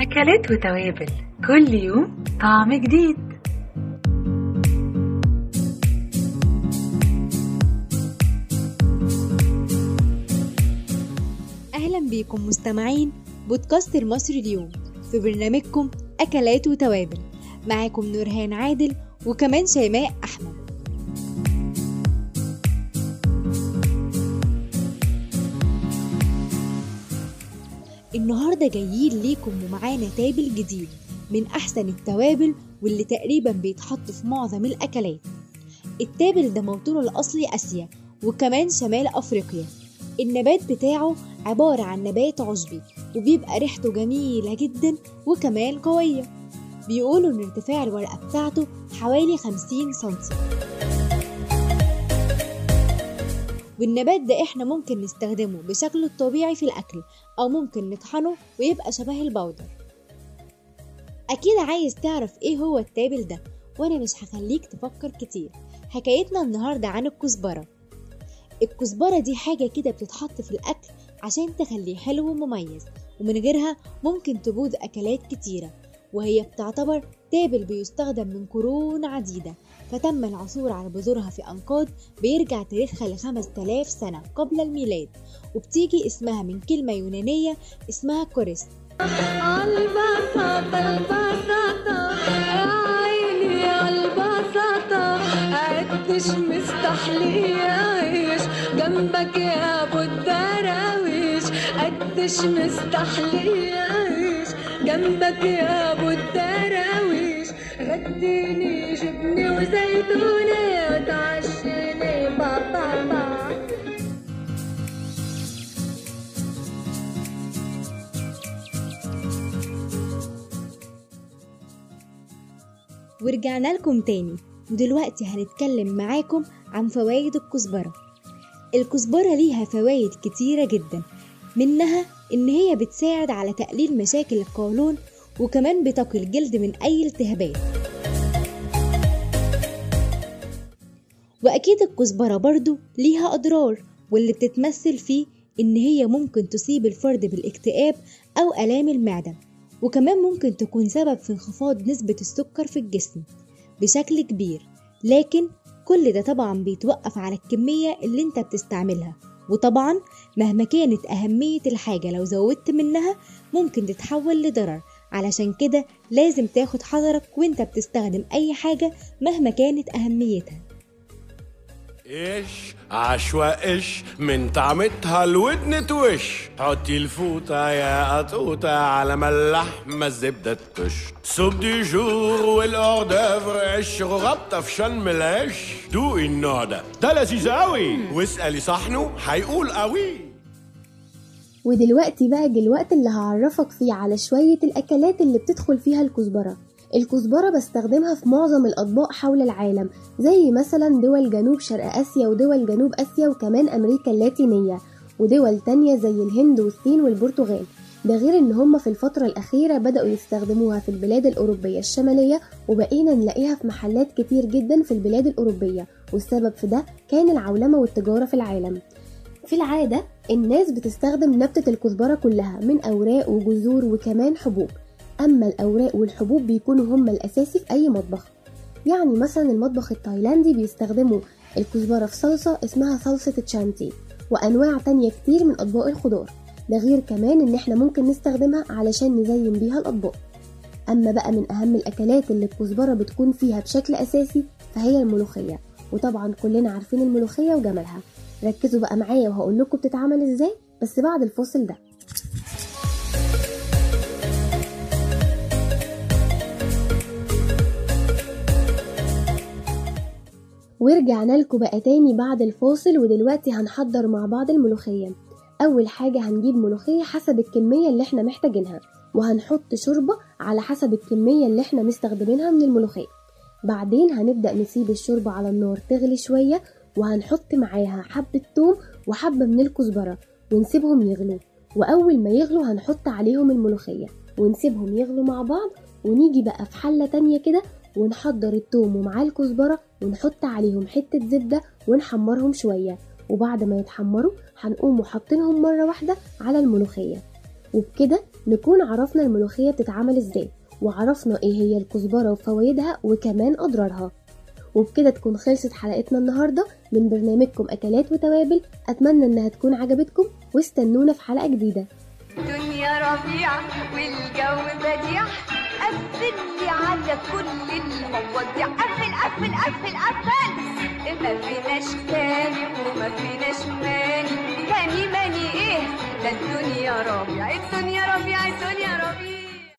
أكلات وتوابل. كل يوم طعم جديد. أهلا بيكم مستمعين بودكاست المصري اليوم في برنامجكم أكلات وتوابل. معاكم نورهان عادل وكمان شيماء أحمد. النهاردة جايين ليكم ومعانا تابل جديد من أحسن التوابل واللي تقريبا بيتحط في معظم الأكلات. التابل ده موطنه الأصلي آسيا وكمان شمال أفريقيا. النبات بتاعه عبارة عن نبات عشبي وبيبقى ريحته جميلة جدا وكمان قوية. بيقولوا إن ارتفاع الورقة بتاعته حوالي 50 سنتي. والنبات ده إحنا ممكن نستخدمه بشكله الطبيعي في الأكل أو ممكن نطحنه ويبقى شبه البودر أكيد عايز تعرف إيه هو التابل ده؟ وأنا مش هخليك تفكر كتير. حكايتنا النهاردة عن الكزبرة. الكزبرة دي حاجة كده بتتحط في الأكل عشان تخليه حلو ومميز ومن غيرها ممكن تبوظ أكلات كتيرة وهي بتعتبر تابل بيستخدم من قرون عديدة. فتم العثور على بذورها في أنقاض بيرجع تاريخها لخمس تلاف سنة قبل الميلاد. وبتيجي اسمها من كلمة يونانية اسمها كوريس البساطة يا عيني عالبساطة قديش مستحلي أعيش جنبك يا أبو الدراويش قديش مستحلي أعيش جنبك يا أبو الدراويش. غديني وتعشيني بطاطا ورجعنا لكم تاني. ودلوقتي هنتكلم معاكم عن فوائد الكزبرة. الكزبرة ليها فوائد كتيرة جدا منها إن هي بتساعد على تقليل مشاكل القولون وكمان بتقي الجلد من أي التهابات. وأكيد الكزبرة برضو ليها أضرار واللي بتتمثل فيه إن هي ممكن تصيب الفرد بالاكتئاب أو آلام المعدة وكمان ممكن تكون سبب في انخفاض نسبة السكر في الجسم بشكل كبير. لكن كل ده طبعا بيتوقف على الكمية اللي انت بتستعملها وطبعا مهما كانت أهمية الحاجة لو زودت منها ممكن تتحول لضرر. علشان كده لازم تاخد حذرك وانت بتستخدم أي حاجة مهما كانت أهميتها. إيش؟ عشوة إيش؟ من طعمتها الودن توش. حطي الفوطة يا قطوطة على ما اللحمة الزبدة تش سوب دي جور والاوردافر عش غطة في شن العش دوقي النوع ده. ده لذيذ قوي واسألي صحنه هيقول قوي ودلوقتي بقى جه الوقت اللي هعرفك فيه على شوية الأكلات اللي بتدخل فيها الكزبرة. الكزبرة بستخدمها في معظم الأطباق حول العالم زي مثلا دول جنوب شرق آسيا ودول جنوب آسيا وكمان أمريكا اللاتينية ودول تانية زي الهند والصين والبرتغال. ده غير إن هم في الفترة الأخيرة بدأوا يستخدموها في البلاد الأوروبية الشمالية وبقينا نلاقيها في محلات كتير جدا في البلاد الأوروبية. والسبب في ده كان العولمة والتجارة في العالم. في العادة الناس بتستخدم نبتة الكزبرة كلها من أوراق وجذور وكمان حبوب. أما الأوراق والحبوب بيكونوا هما الأساسي في أي مطبخ. يعني مثلا المطبخ التايلاندي بيستخدموا الكزبرة في صلصة اسمها صلصة تشانتي وأنواع تانية كتير من أطباق الخضار. ده غير كمان إن إحنا ممكن نستخدمها علشان نزين بيها الأطباق. أما بقى من أهم الأكلات اللي الكزبرة بتكون فيها بشكل أساسي فهي الملوخية. وطبعا كلنا عارفين الملوخية وجمالها. ركزوا بقى معايا وهقول لكم بتتعمل إزاي بس بعد الفاصل ده. ورجعنا لكم بقى تاني بعد الفاصل ودلوقتي هنحضر مع بعض الملوخية. أول حاجة هنجيب ملوخية حسب الكمية اللي إحنا محتاجينها وهنحط شوربة على حسب الكمية اللي إحنا مستخدمينها من الملوخية. بعدين هنبدأ نسيب الشوربة على النار تغلي شوية وهنحط معاها حبة توم وحبة من الكزبرة ونسيبهم يغلوا. وأول ما يغلوا هنحط عليهم الملوخية ونسيبهم يغلوا مع بعض ونيجي بقى في حلة تانية كده ونحضر التوم ومعاه الكزبرة ونحط عليهم حتة زبدة ونحمرهم شوية. وبعد ما يتحمروا هنقوم حاطينهم مرة واحدة على الملوخية. وبكده نكون عرفنا الملوخية بتتعمل إزاي وعرفنا إيه هي الكزبرة وفوائدها وكمان أضرارها. وبكده تكون خلصت حلقتنا النهاردة من برنامجكم أكلات وتوابل. أتمنى إنها تكون عجبتكم واستنونا في حلقة جديدة. دنيا ربيع والجو بديع. قفل لي على كل المواضيع. قفل قفل قفل قفل ما فيناش تاني وما فيناش ماني. تاني ماني إيه؟ ده الدنيا ربيع الدنيا ربيع الدنيا ربيع